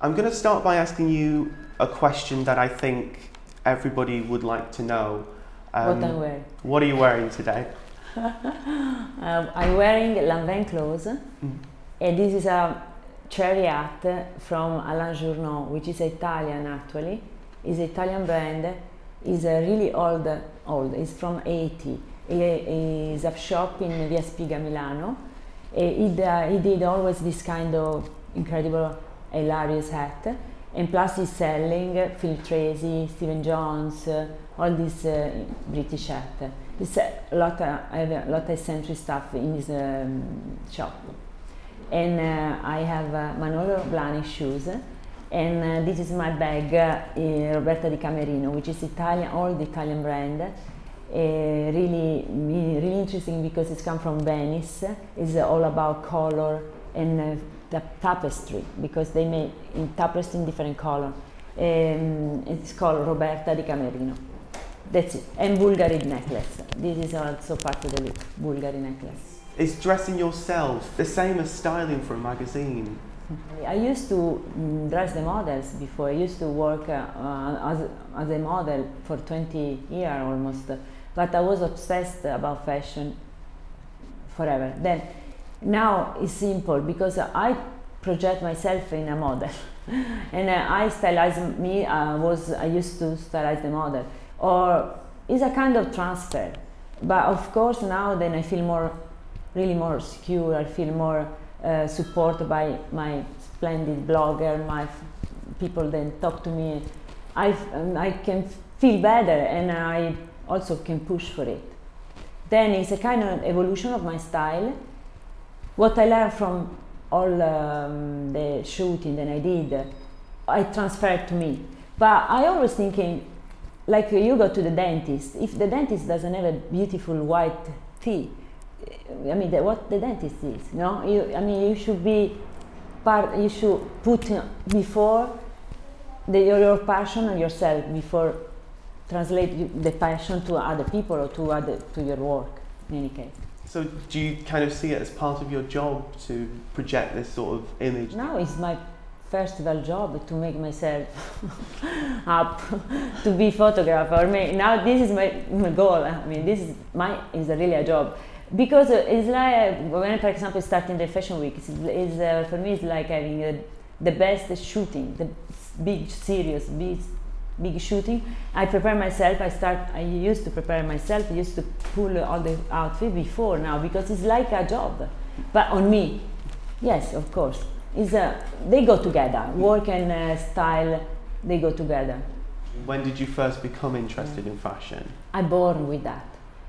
I'm going to start by asking you a question that I think everybody would like to know. Um, what. What are you wearing today? um, I'm wearing Lanvin clothes, mm. and this is a cherry hat from Alain Journo, which is Italian actually. It's an Italian brand. It's a really old, old. It's from 80. It's a shop in Via Spiga, Milano. He, uh, he did always this kind of incredible, hilarious hat. And plus he's selling Phil Treacy, Stephen Jones, uh, all this uh, British hat. It's a lot of, I have a lot of eccentric stuff in his um, shop. And uh, I have uh, Manolo Blahnik shoes. And uh, this is my bag, uh, Roberta di Camerino, which is Italian, old Italian brand. really, really interesting because it's come from Venice. It's all about color and the tapestry because they made in tapestry in different color. Um, it's called Roberta di Camerino. That's it. And Bulgari necklace. This is also part of the look. Bulgari necklace. Is dressing yourself the same as styling for a magazine? I used to mm, dress the models before. I used to work uh, as, as a model for 20 years almost. But I was obsessed about fashion forever. Then now it's simple because I project myself in a model. And uh, I stylize me uh, was I used to stylize the model. Or it's a kind of transfer. But of course now then I feel more really more secure. I feel more uh, supported by my splendid blogger my people then talk to me. I, um, I can feel better and I also can push for it. Then it's a kind of evolution of my style what I learned from all um, the shooting that I did, I transferred to me. But I always thinking, like you go to the dentist, if the dentist doesn't have a beautiful white teeth, I mean, the, what the dentist is, no? You, I mean, you should be part. You should put before the, your, your passion on yourself before translate the passion to other people or to other to your work. In any case. So do you kind of see it as part of your job to project this sort of image? No, it's my festival job to make myself up to be photographer. I mean, now this is my, my goal. I mean, this is my is really a job because it's like when, for example, starting the fashion week, it's uh, for me it's like having the best shooting, the big, serious, big big shooting. I prepare myself. I start. I used to prepare myself. I used to pull all the outfit before now because it's like a job, but on me. Yes, of course. It's a, they go together. Work and uh, style, they go together. When did you first become interested in fashion? I born with that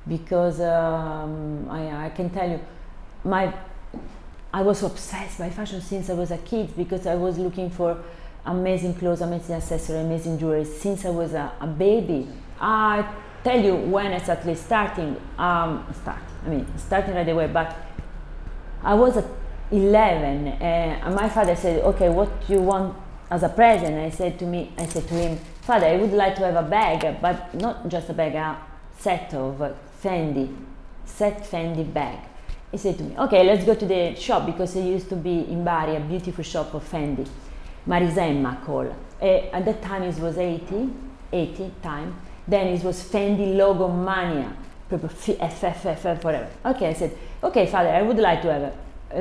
because um, I, I can tell you, my I was obsessed by fashion since I was a kid because I was looking for amazing clothes, amazing accessories, amazing jewelry since I was a, a, baby. I tell you when I started starting, um, start, I mean, starting right away, but I was at 11 and my father said, okay, what do you want as a present? I said to me, I said to him, father, I would like to have a bag, but not just a bag, a set of Fendi, set Fendi bag. He said to me, okay, let's go to the shop because it used to be in Bari, a beautiful shop of Fendi. Marisemma call. Uh, at that time it was 80, 80 time. Then it was Fendi logo mania, FFF forever. Okay, I said, okay, father, I would like to have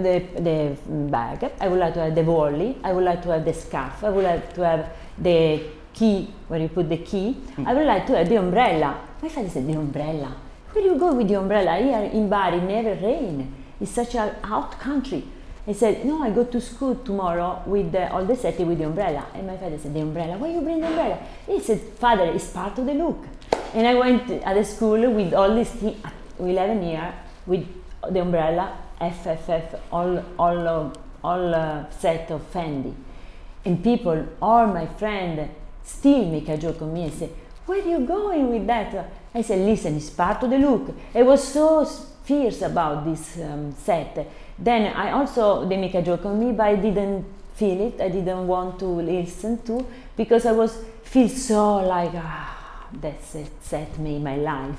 the, the bag, I would like to have the volley, I would like to have the scarf, I would like to have the key, where you put the key, mm. I would like to have the umbrella. My father said, the umbrella? Where do you go with the umbrella? Here in Bari, never rain. It's such a hot country. He said, no, I go to school tomorrow with the, all the set with the umbrella. And my father said, the umbrella? Why you bring the umbrella? He said, father, it's part of the look. And I went at the school with all this, thing, 11 years, with the umbrella, FFF, all, all, all uh, set of Fendi. And people, all my friends, still make a joke on me and say, where are you going with that? I said, listen, it's part of the look. I was so fierce about this um, set then I also, they make a joke on me, but I didn't feel it. I didn't want to listen to because I was feel so like ah, that's it, set me my life.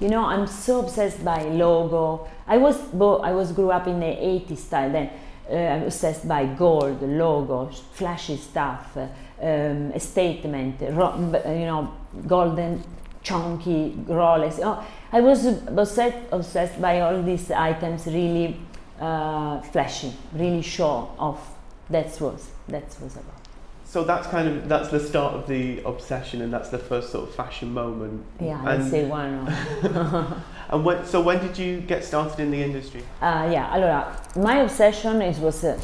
You know, I'm so obsessed by logo. I was I was grew up in the 80s style then. uh, obsessed by gold, logo, flashy stuff, um, a statement, ro- you know, golden, chunky Rolex. Oh, I was obsessed, obsessed by all these items, really uh, flashy, really sure of That's what that's was about. So that's kind of that's the start of the obsession, and that's the first sort of fashion moment. Yeah, and, let's say one. and when, so when did you get started in the industry? Uh, yeah, allora, my obsession is, was uh,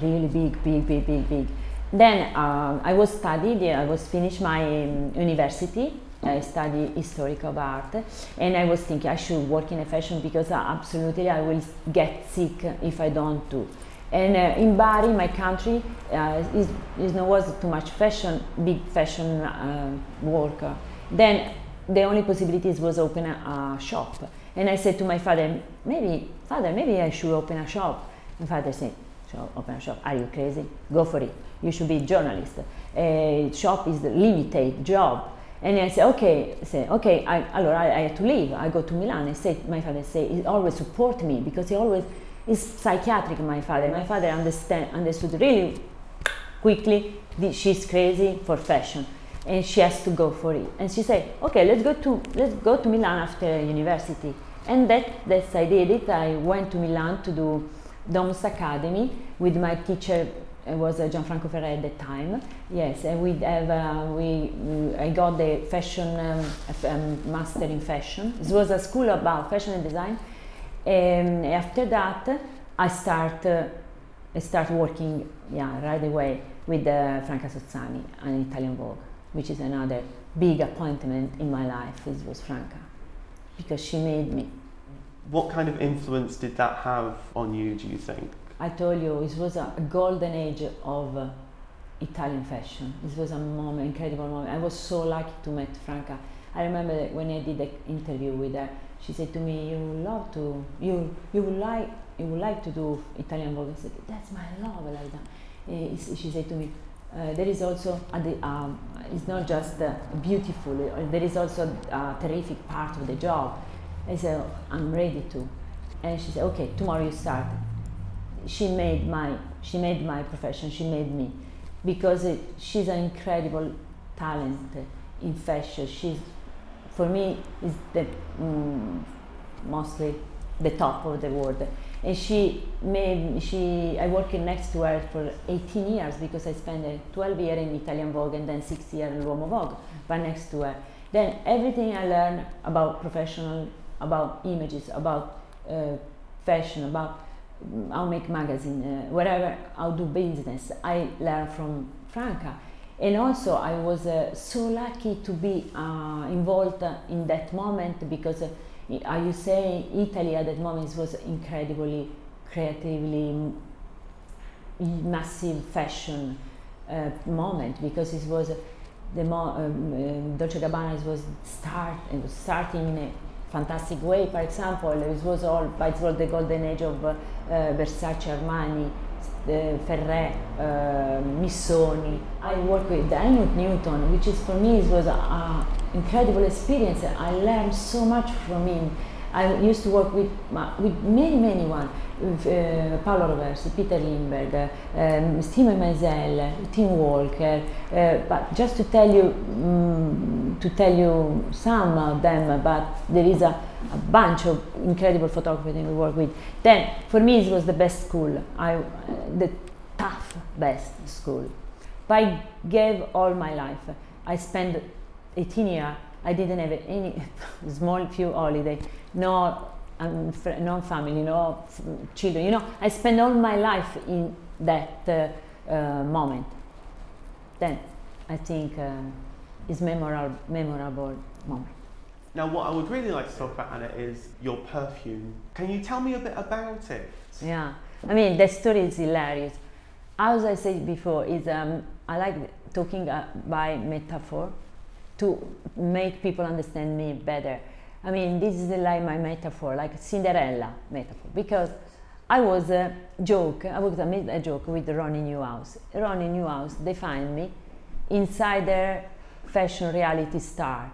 really big, big, big, big, big. Then um, I was studied, I was finished my um, university. I study history of art, and I was thinking I should work in a fashion because uh, absolutely I will get sick if I don't do. And uh, in Bari, my country, uh, is, is no was too much fashion, big fashion uh, work. Then the only possibilities was open a, a, shop. And I said to my father, maybe, father, maybe I should open a shop. And father said, so open a shop, are you crazy? Go for it. You should be a journalist. A shop is the limited job. And I said, okay, I said, okay, I, allora I, I to leave. I go to Milan. I said, my father said, he always support me because he always is psychiatric. My father, my father understand understood really quickly that she's crazy for fashion, and she has to go for it. And she said, okay, let's go to let's go to Milan after university. And that that's I did it. I went to Milan to do Domus Academy with my teacher it was uh, Gianfranco Ferré at the time. Yes, and we have uh, we, we, I got the fashion um, um, master in fashion. It was a school about fashion and design. And after that, I start uh, I start working yeah right away with uh, Franca Sozzani an Italian Vogue, which is another big appointment in my life. This was Franca because she made me. What kind of influence did that have on you? Do you think? I told you it was a golden age of uh, Italian fashion. This was a moment, incredible moment. I was so lucky to meet Franca. I remember when I did the interview with her. She said to me, "You love to, you you would like you would like to do Italian Vogue." I said, "That's my love, that." Uh, she said to me, uh, "There is also the, um, it's not just uh, beautiful. There is also a terrific part of the job." I said, "I'm ready to," and she said, "Okay, tomorrow you start." She made my she made my profession she made me. Because it, she's an incredible talent in fashion. She's for me is the mm, mostly the top of the world. And she made she i worked next to her for 18 years because i spent 12 years in italian vogue and then 6 years in l'uomo vogue but next to her. Then everything i learned about professional about images about uh, fashion about I'll make magazine, uh, whatever, I'll do business. I learned from Franca. And also, I was uh, so lucky to be uh, involved in that moment because, uh, are you saying Italy at that moment was incredibly, creatively massive fashion uh, moment because it was the mo- um, Dolce Gabbana was start it was starting in a fantastic way. For example, it was all, it was the golden age of uh, Versace, Armani, uh, Ferré, uh, Missoni. I worked with Helmut Newton, which is for me it was an incredible experience. I learned so much from him. I used to work with with many many one, uh, Paolo Roversi, Peter Lindbergh, um, Steven Meisel, Tim Walker. Uh, but just to tell you, um, to tell you some of them, but there is a, a bunch of incredible photographers that we work with. Then, for me, it was the best school. I, uh, the tough best school. I gave all my life. I spent 18 years I didn't have any small few holiday, no, um, fr- no family, no f- children. You know, I spent all my life in that uh, uh, moment. Then I think uh, it's memorable, memorable moment. Now, what I would really like to talk about, Anna, is your perfume. Can you tell me a bit about it? Yeah, I mean, the story is hilarious. As I said before, is um, I like talking uh, by metaphor to make people understand me better. I mean, this is like my metaphor, like Cinderella metaphor, because I was a joke. I was a, a joke with Ronnie Newhouse. Ronnie Newhouse defined me insider fashion reality star,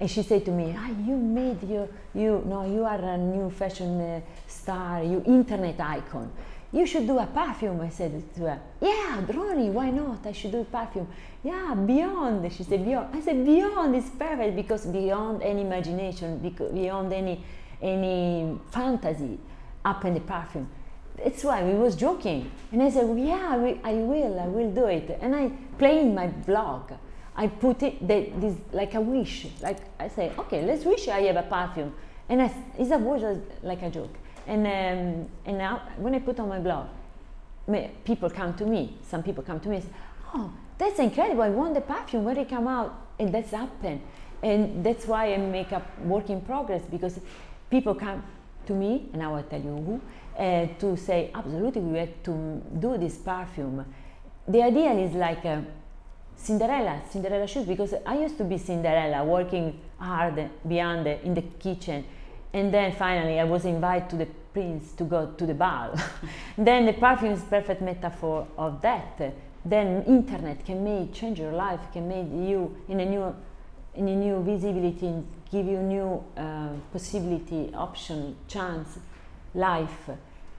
and she said to me, "Ah, you made your you no, you are a new fashion uh, star, you internet icon." You should do a perfume. I said to her, yeah, Ronnie, why not? I should do a perfume. Yeah, beyond. She said, beyond. I said, beyond is perfect because beyond any imagination, beyond any any fantasy, up in the perfume. That's why we was joking. And I said, well, yeah, I will, I will do it. And I play in my blog. I put it the, this like a wish. Like I say, okay, let's wish I have a perfume. And I, it's a word like a joke. And, um, and now when I put on my blog, people come to me, some people come to me and say, oh, that's incredible, I want the perfume, where it come out? And that's happened. And that's why I make a work in progress because people come to me, and now I tell you who, uh, to say, absolutely, we have to do this perfume. The idea is like uh, Cinderella, Cinderella shoes, because I used to be Cinderella, working hard beyond the, in the kitchen and then finally I was invited to the prince to go to the ball. then the perfume is perfect metaphor of that. Then internet can make change your life, can make you in a new in a new visibility, give you new uh, possibility, option, chance, life.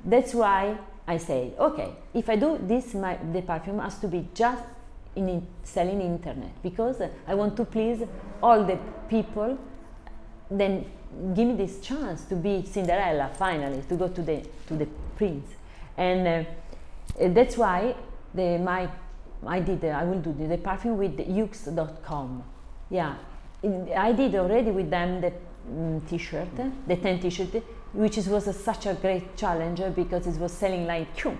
That's why I say, okay, if I do this, my, the perfume has to be just in, in selling internet because I want to please all the people. Then give me this chance to be Cinderella finally, to go to the to the prince, and uh, that's why the my I did I will do the, the perfume with Yoox.com. Yeah, I did already with them the um, t-shirt, the 10 t-shirt, which is, was a, such a great challenge because it was selling like phew.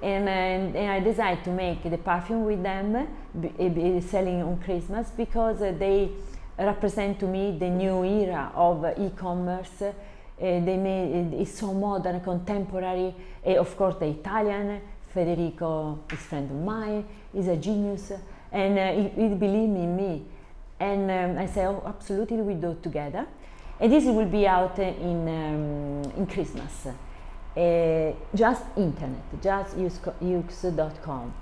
And, and, and, I decided to make the perfume with them, be, be selling on Christmas because uh, they represent to me the new era of e-commerce. Uh, they made, it's so modern, contemporary. Uh, of course, the Italian Federico is friend of mine. He's a genius, and uh, he, he believed in me. And um, I said, oh, absolutely, we do it together. And this will be out in um, in Christmas. Uh, just internet, just yoox.com.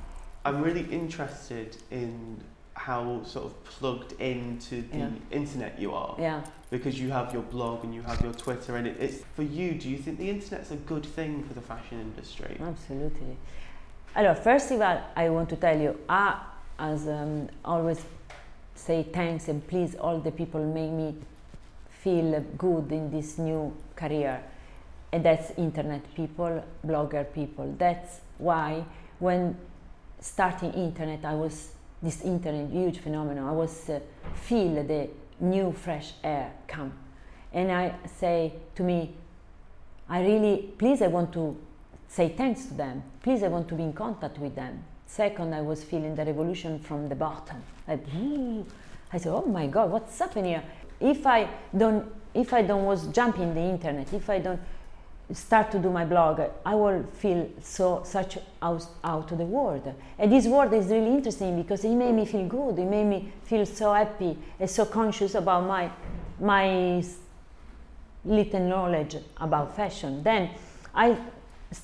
I'm really interested in how sort of plugged into the yeah. internet you are. Yeah. Because you have your blog and you have your Twitter, and it, it's for you. Do you think the internet's a good thing for the fashion industry? Absolutely. Alors, first of all, I want to tell you, I, as um, always, say thanks and please all the people make me feel good in this new career, and that's internet people, blogger people. That's why when starting internet, I was this internet huge phenomenon. I was uh, feel the new fresh air come, and I say to me, I really please I want to say thanks to them. Please I want to be in contact with them. Second, I was feeling the revolution from the bottom. Like, I said, oh my God, what's happening here? If I don't, if I don't was jumping the internet, if I don't start to do my blog, I will feel so such out, out of the world. And this word is really interesting because it made me feel good. It made me feel so happy and so conscious about my my little knowledge about fashion. Then I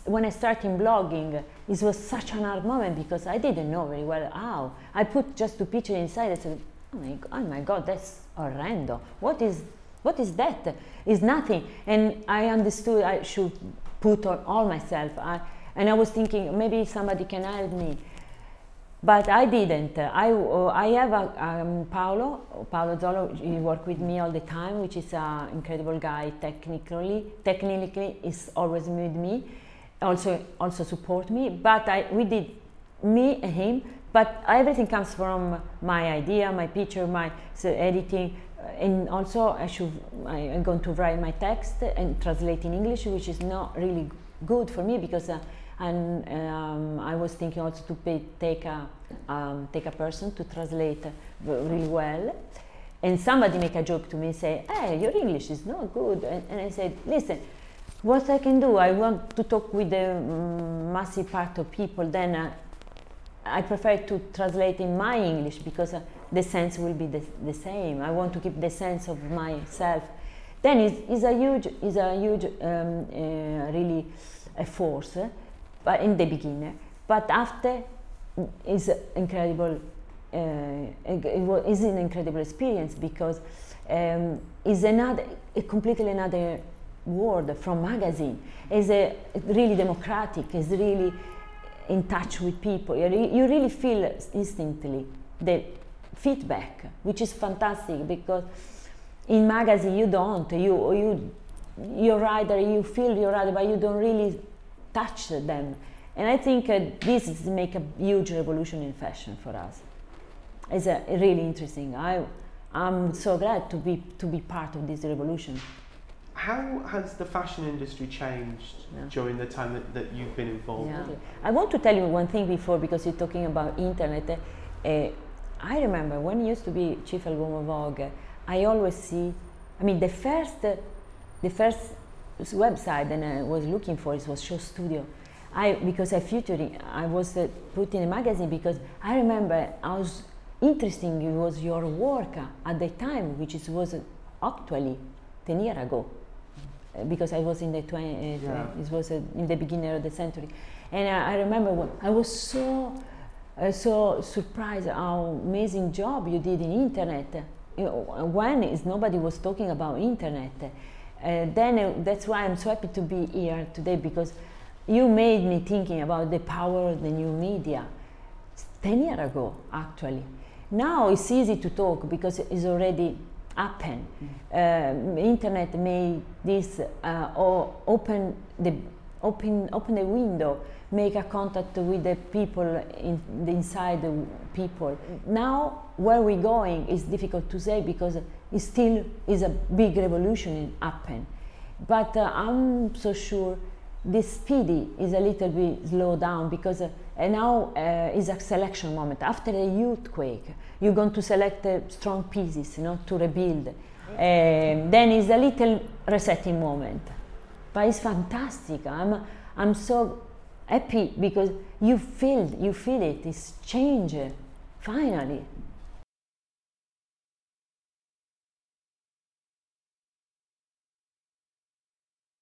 when I started blogging, it was such an hard moment because I didn't know very well how. I put just two pictures inside I said, oh my, oh my god, that's horrendous. What is what is that? It's nothing. And I understood I should put on all myself. I, and I was thinking maybe somebody can help me. But I didn't. I, I have a, um, Paolo, Paolo Zolo, he works with me all the time, which is an incredible guy technically. Technically, is always with me, also also support me. But I, we did, me and him, but everything comes from my idea, my picture, my so editing, and also I should I, am going to write my text and translate in English, which is not really good for me because uh, and um, I was thinking also to pay, take a um, take a person to translate really well. And somebody make a joke to me, and say, "Hey, your English is not good," and, and I said, "Listen." What I can do, I want to talk with the um, massive part of people. Then uh, I prefer to translate in my English because uh, the sense will be the, the, same. I want to keep the sense of myself. Then it's, it's a huge, is a huge, um, uh, really a force, uh, but in the beginning. But after, is incredible. Uh, it is an incredible experience because um, is another, a completely another world from magazine. Is a really democratic. Is really in touch with people. You really feel instantly the feedback, which is fantastic because in magazine you don't. You you your rider, you feel your rider, but you don't really touch them. And I think uh, this is make a huge revolution in fashion for us. It's a, really interesting. I, I'm so glad to be to be part of this revolution. How has the fashion industry changed yeah. during the time that, that you've been involved? Yeah. I want to tell you one thing before because you're talking about internet. Uh, I remember when I used to be chief album of Vogue, I always see. I mean, the first, the first website that I was looking for it was SHOWstudio. I because I featured, I was uh, put in a magazine because I remember how interesting it was your work at the time, which is, was actually ten years ago, uh, because I was in the 20, uh, yeah. it was uh, in the beginning of the century, and I, I remember I was so uh, so surprised how amazing job you did in internet. You know, when is nobody was talking about internet. Uh, then uh, that's why I'm so happy to be here today because you made me thinking about the power of the new media 10 years ago actually now it's easy to talk because it's already happened mm. internet made this uh, open the open open the window make a contact with the people in inside the people now where we're going is difficult to say because it still is a big revolution in happen but uh, i'm so sure this speedy is a little bit slowed down because uh, now uh, is a selection moment. After the youth quake, you're going to select uh, strong pieces, you know, to rebuild. Um, then is a little resetting moment, but it's fantastic. I'm I'm so happy because you feel you feel it. It's change finally.